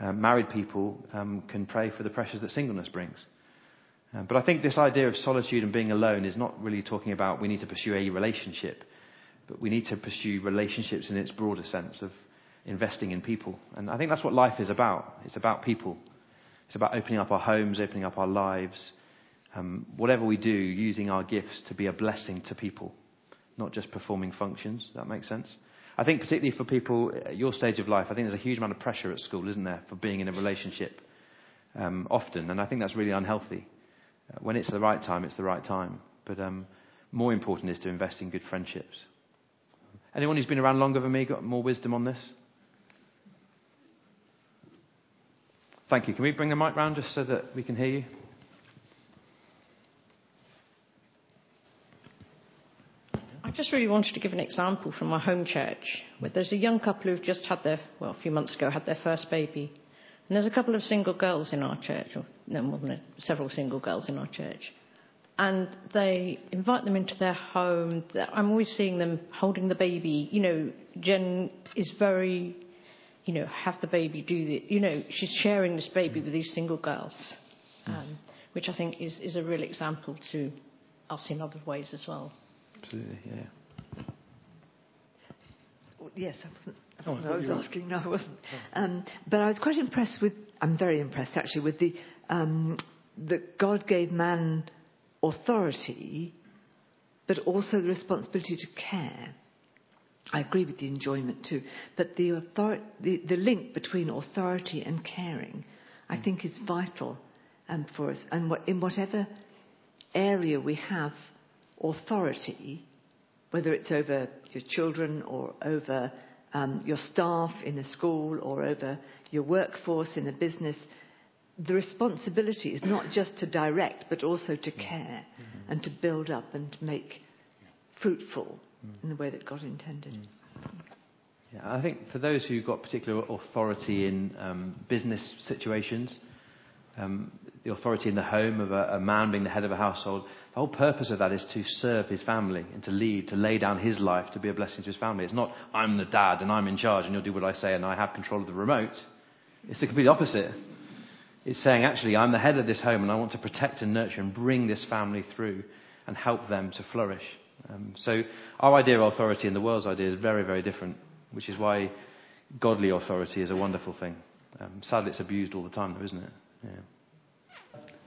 Uh, married people um, can pray for the pressures that singleness brings. Uh, but I think this idea of solitude and being alone is not really talking about we need to pursue a relationship, but we need to pursue relationships in its broader sense of investing in people. And I think that's what life is about. It's about people. It's about opening up our homes, opening up our lives, um, whatever we do, using our gifts to be a blessing to people, not just performing functions. That makes sense? I think particularly for people at your stage of life, I think there's a huge amount of pressure at school, isn't there, for being in a relationship um, often, and I think that's really unhealthy. Uh, when it's the right time, it's the right time. But um, more important is to invest in good friendships. Anyone who's been around longer than me got more wisdom on this? Thank you. Can we bring the mic round just so that we can hear you? Just really wanted to give an example from my home church, where there's a young couple who've just had their, well, a few months ago, had their first baby. And there's a couple of single girls in our church, or no more than a, several single girls in our church. And they invite them into their home. I'm always seeing them holding the baby. You know, Jen is very, you know, have the baby do the, you know, she's sharing this baby with these single girls, um, which I think is, is a real example to us in other ways as well absolutely. Yeah. Yes, I wasn't. Oh, I, I was asking. No, I wasn't. Um, but I was quite impressed with. I'm very impressed actually with the um, that God gave man authority, but also the responsibility to care. I agree with the enjoyment too, but the, author- the, the link between authority and caring, I think, is vital um, for us. And what, in whatever area we have authority, whether it's over your children or over um, your staff in a school or over your workforce in a business, the responsibility is not just to direct, but also to care mm-hmm. and to build up and make fruitful mm. in the way that God intended. Mm. Yeah, I think for those who've got particular authority in um, business situations, um, the authority in the home of a, a man being the head of a household, the whole purpose of that is to serve his family and to lead, to lay down his life to be a blessing to his family. It's not, I'm the dad and I'm in charge and you'll do what I say and I have control of the remote. It's the complete opposite. It's saying, actually, I'm the head of this home and I want to protect and nurture and bring this family through and help them to flourish. Um, so our idea of authority and the world's idea is very, very different, which is why godly authority is a wonderful thing. Um, sadly, it's abused all the time, though, isn't it? Yeah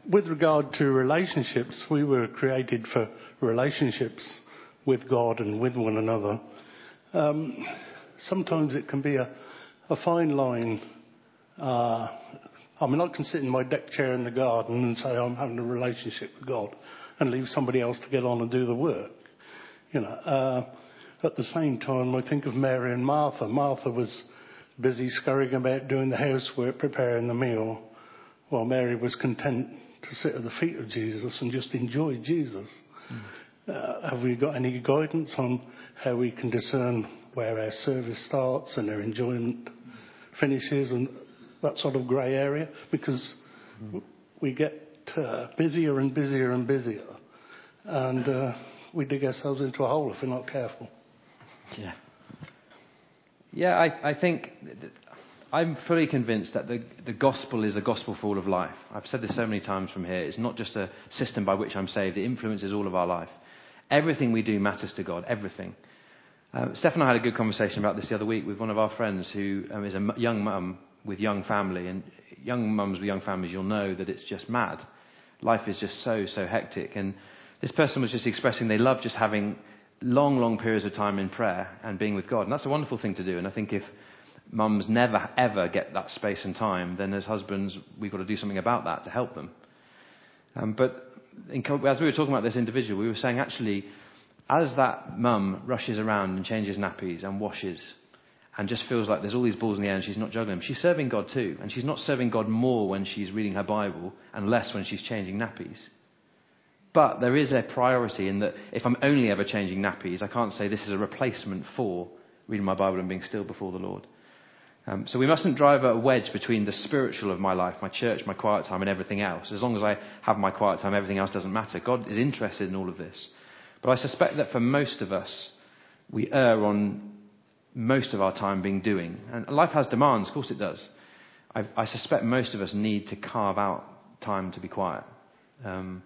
with regard to relationships, we were created for relationships with God and with one another. Um, sometimes it can be a, a fine line. Uh, I mean, I can sit in my deck chair in the garden and say I'm having a relationship with God and leave somebody else to get on and do the work. You know, uh, at the same time, I think of Mary and Martha. Martha was busy scurrying about doing the housework, preparing the meal while Mary was content to sit at the feet of Jesus and just enjoy Jesus. Mm. Uh, have we got any guidance on how we can discern where our service starts and our enjoyment finishes and that sort of grey area? Because mm. we get uh, busier and busier and busier, and uh, we dig ourselves into a hole if we're not careful. Yeah. Yeah, I, I think I'm fully convinced that the, the gospel is a gospel for all of life. I've said this so many times from here. It's not just a system by which I'm saved, it influences all of our life. Everything we do matters to God, everything. Uh, Steph and I had a good conversation about this the other week with one of our friends who um, is a young mum with young family. And young mums with young families, you'll know that it's just mad. Life is just so, so hectic. And this person was just expressing they love just having long, long periods of time in prayer and being with God. And that's a wonderful thing to do. And I think if mums never ever get that space and time, then as husbands, we've got to do something about that to help them. Um, but in, as we were talking about this individual, we were saying actually, as that mum rushes around and changes nappies and washes and just feels like there's all these balls in the air and she's not juggling them, she's serving God too. And she's not serving God more when she's reading her Bible and less when she's changing nappies. But there is a priority in that if I'm only ever changing nappies, I can't say this is a replacement for reading my Bible and being still before the Lord. Um, so we mustn't drive a wedge between the spiritual of my life, my church, my quiet time, and everything else. As long as I have my quiet time, everything else doesn't matter. God is interested in all of this. But I suspect that for most of us, we err on most of our time being doing. And life has demands, of course it does. I, I suspect most of us need to carve out time to be quiet. Um,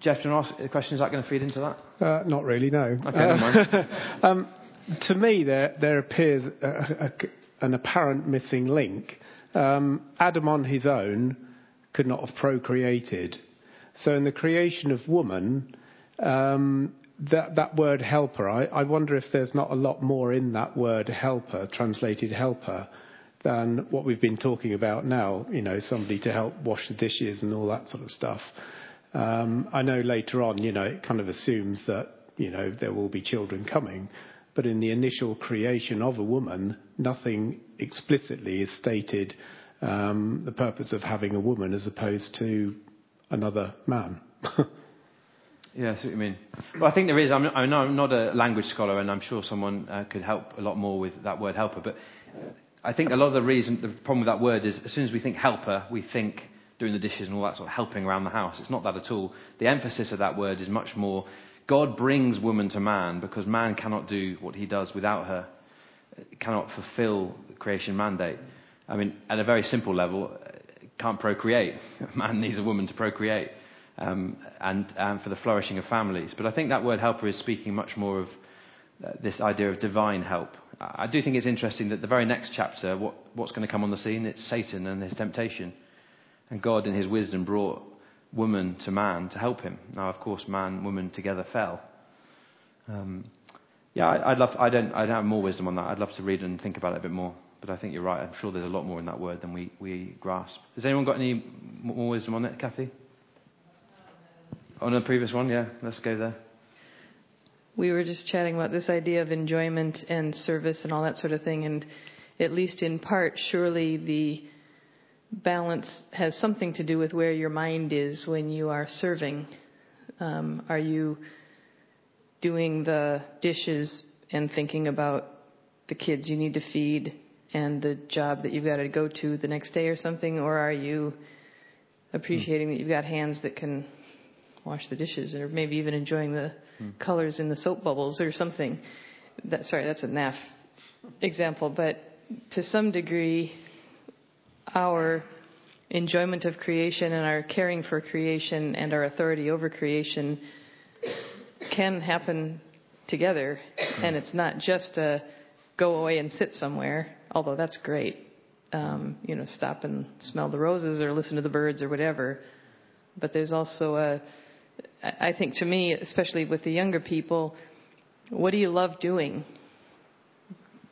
Jeff, do you want to ask a question? Is that going to feed into that? Uh, not really, no. Okay, um, to me, there, appears an apparent missing link. Um, Adam on his own could not have procreated. So, in the creation of woman, um, that, word helper, I, I wonder if there's not a lot more in that word helper, translated helper, than what we've been talking about now. You know, somebody to help wash the dishes and all that sort of stuff. Um, I know later on, you know, it kind of assumes that, you know, there will be children coming. But in the initial creation of a woman, nothing explicitly is stated um, the purpose of having a woman as opposed to another man. yeah, I what you mean. Well, I think there is. I'm, I'm not a language scholar, and I'm sure someone uh, could help a lot more with that word helper. But I think a lot of the reason, the problem with that word is as soon as we think helper, we think doing the dishes and all that sort of helping around the house. It's not that at all. The emphasis of that word is much more God brings woman to man because man cannot do what he does without her, cannot fulfill the creation mandate. I mean, at a very simple level, can't procreate. Man needs a woman to procreate um, and, and for the flourishing of families. But I think that word helper is speaking much more of uh, this idea of divine help. I do think it's interesting that the very next chapter, what, what's going to come on the scene? It's Satan and his temptation. And God, in his wisdom, brought woman to man to help him. Now, of course, man woman together fell. Um, yeah, I, would love. I don't. I don't have more wisdom on that. I'd love to read and think about it a bit more. But I think you're right. I'm sure there's a lot more in that word than we, we grasp. Has anyone got any more wisdom on it, Kathy? On the previous one, yeah. Let's go there. We were just chatting about this idea of enjoyment and service and all that sort of thing, and at least in part, surely the balance has something to do with where your mind is when you are serving. Um, are you doing the dishes and thinking about the kids you need to feed and the job that you've got to go to the next day or something, or are you appreciating that you've got hands that can wash the dishes, or maybe even enjoying the mm. colors in the soap bubbles or something? That, sorry, that's a naff example, but to some degree, our enjoyment of creation and our caring for creation and our authority over creation can happen together. And it's not just a go away and sit somewhere, although that's great. Um, you know, stop and smell the roses or listen to the birds or whatever. But there's also a, I think to me, especially with the younger people, what do you love doing?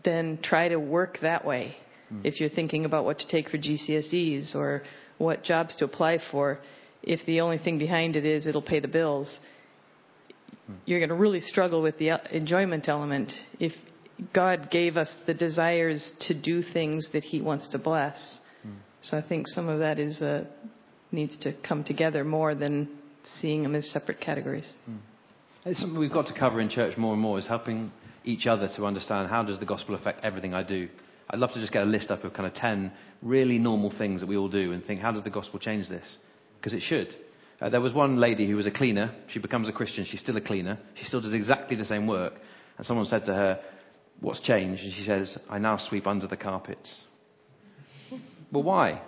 Then try to work that way. Mm. If you're thinking about what to take for GCSEs or what jobs to apply for, if the only thing behind it is it'll pay the bills, mm. you're going to really struggle with the enjoyment element. If God gave us the desires to do things that He wants to bless, mm. So I think some of that is uh, needs to come together more than seeing them as separate categories. It's something we've got to cover in church more and more is helping each other to understand how does the gospel affect everything I do. I'd love to just get a list up of kind of 10 really normal things that we all do and think, how does the gospel change this? Because it should. Uh, there was one lady who was a cleaner. She becomes a Christian. She's still a cleaner. She still does exactly the same work. And someone said to her, What's changed? And she says, I now sweep under the carpets. well, why?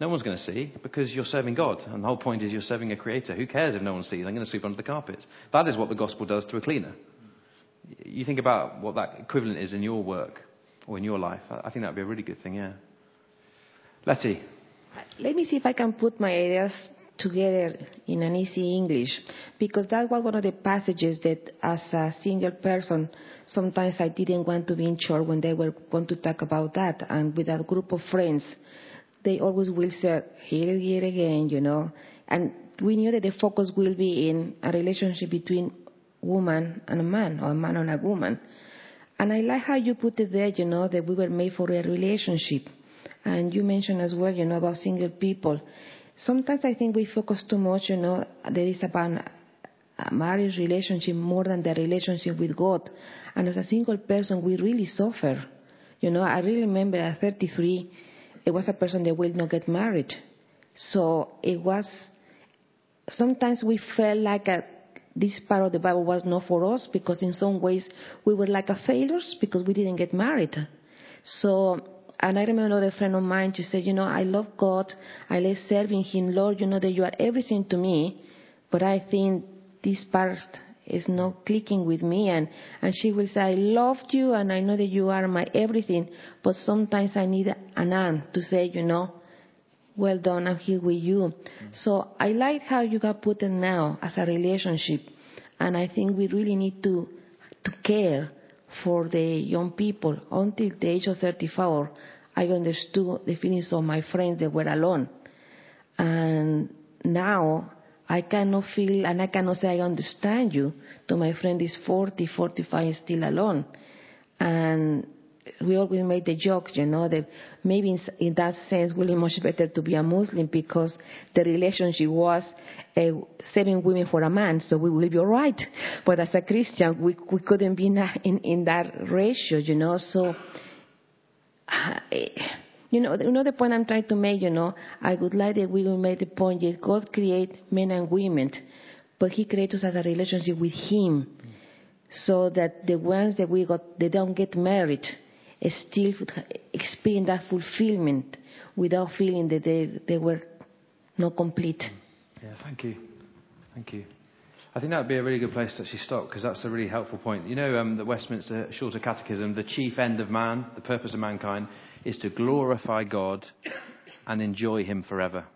No one's going to see because you're serving God. And the whole point is you're serving a creator. Who cares if no one sees? I'm going to sweep under the carpets. That is what the gospel does to a cleaner. You think about what that equivalent is in your work or in your life. I think that would be a really good thing, yeah. Letty. Let me see if I can put my ideas together in an easy English because that was one of the passages that as a single person sometimes I didn't want to be in church when they were going to talk about that and with a group of friends they always will say here, here again, you know. And we knew that the focus will be in a relationship between woman and a man, or a man and a woman. And I like how you put it there, you know, that we were made for a relationship. And you mentioned as well, you know, about single people. Sometimes I think we focus too much, you know, there is about a marriage relationship more than the relationship with God. And as a single person, we really suffer. You know, I really remember at 33, it was a person that will not get married. So it was, sometimes we felt like a, this part of the Bible was not for us because in some ways we were like a failures because we didn't get married. So, and I remember another friend of mine, she said, you know, I love God, I love serving Him, Lord, you know that you are everything to me, but I think this part is not clicking with me. And, and she will say, I loved you and I know that you are my everything, but sometimes I need an arm to say, you know, well done, I'm here with you. Mm-hmm. So I like how you got put it now as a relationship. And I think we really need to, to care for the young people. Until the age of 34, I understood the feelings of my friends that were alone. And now I cannot feel and I cannot say I understand you to my friend is 40, 45 still alone. And we always made the joke, you know, that maybe in, in that sense, really much better to be a Muslim because the relationship was uh, seven women for a man, so we will be all right. But as a Christian, we, we couldn't be in, in, in that ratio, you know, so. You know, you know the point I'm trying to make, you know, I would like that we will make the point that God created men and women, but He created us as a relationship with Him, so that the ones that we got, they don't get married, still experience that fulfillment without feeling that they, they were not complete. Yeah, thank you. Thank you. I think that would be a really good place to actually stop because that's a really helpful point. You know, um, the Westminster Shorter Catechism, the chief end of man, the purpose of mankind, is to glorify God and enjoy Him forever.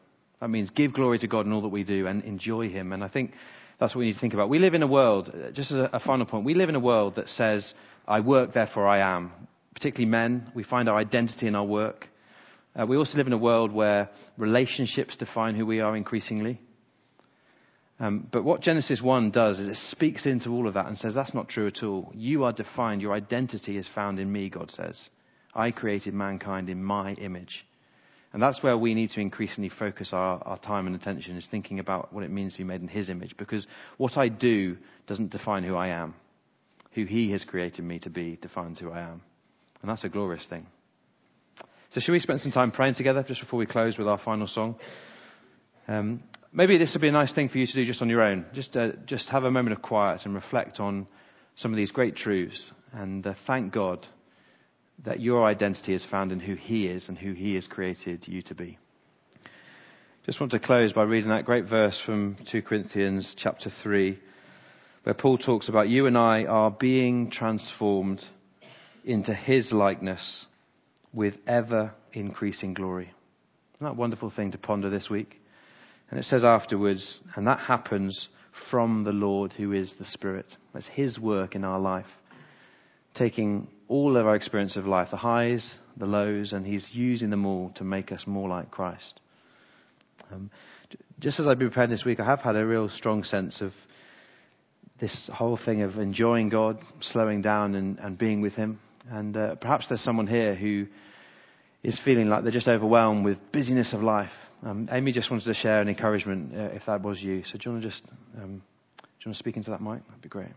That means give glory to God in all that we do and enjoy Him. And I think that's what we need to think about. We live in a world, just as a, a final point, we live in a world that says, I work, therefore I am. Particularly men, we find our identity in our work. Uh, we also live in a world where relationships define who we are increasingly. Um, but what Genesis 1 does is it speaks into all of that and says that's not true at all. You are defined, your identity is found in me, God says. I created mankind in my image. And that's where we need to increasingly focus our, our time and attention, is thinking about what it means to be made in His image. Because what I do doesn't define who I am. Who He has created me to be defines who I am. And that's a glorious thing. So, should we spend some time praying together just before we close with our final song? Um, maybe this would be a nice thing for you to do just on your own. Just, uh, just have a moment of quiet and reflect on some of these great truths and uh, thank God that your identity is found in who He is and who He has created you to be. Just want to close by reading that great verse from 2 Corinthians chapter 3, where Paul talks about you and I are being transformed into His likeness with ever increasing glory. Isn't that a wonderful thing to ponder this week? And it says afterwards, and that happens from the Lord who is the Spirit. That's His work in our life taking all of our experience of life, the highs, the lows, and He's using them all to make us more like Christ. Um, just as I've been preparing this week, I have had a real strong sense of this whole thing of enjoying God, slowing down, and, and being with Him. And uh, perhaps there's someone here who is feeling like they're just overwhelmed with busyness of life. Um, Amy just wanted to share an encouragement uh, if that was you. So do you want to just um, do you want to speak into that mic? That'd be great.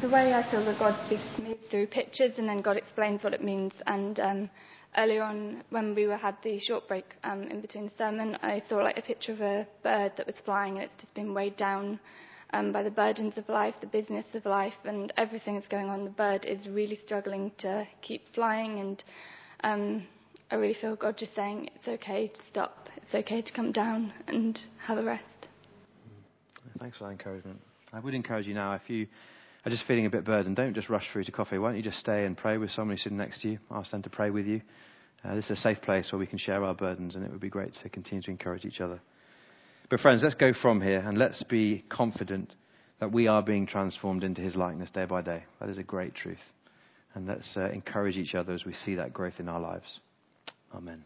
The way I feel that God speaks to me through pictures, and then God explains what it means. And um, earlier on, when we were, had the short break um, in between the sermon, I saw like a picture of a bird that was flying, and it's just been weighed down um, by the burdens of life, the business of life, and everything that's going on. The bird is really struggling to keep flying, and um, I really feel God just saying it's okay to stop, it's okay to come down and have a rest. Thanks for that encouragement. I would encourage you now, if you are just feeling a bit burdened, don't just rush through to coffee. Why don't you just stay and pray with somebody sitting next to you? Ask them to pray with you. Uh, this is a safe place where we can share our burdens, and it would be great to continue to encourage each other. But, friends, let's go from here and let's be confident that we are being transformed into his likeness day by day. That is a great truth. And let's uh, encourage each other as we see that growth in our lives. Amen.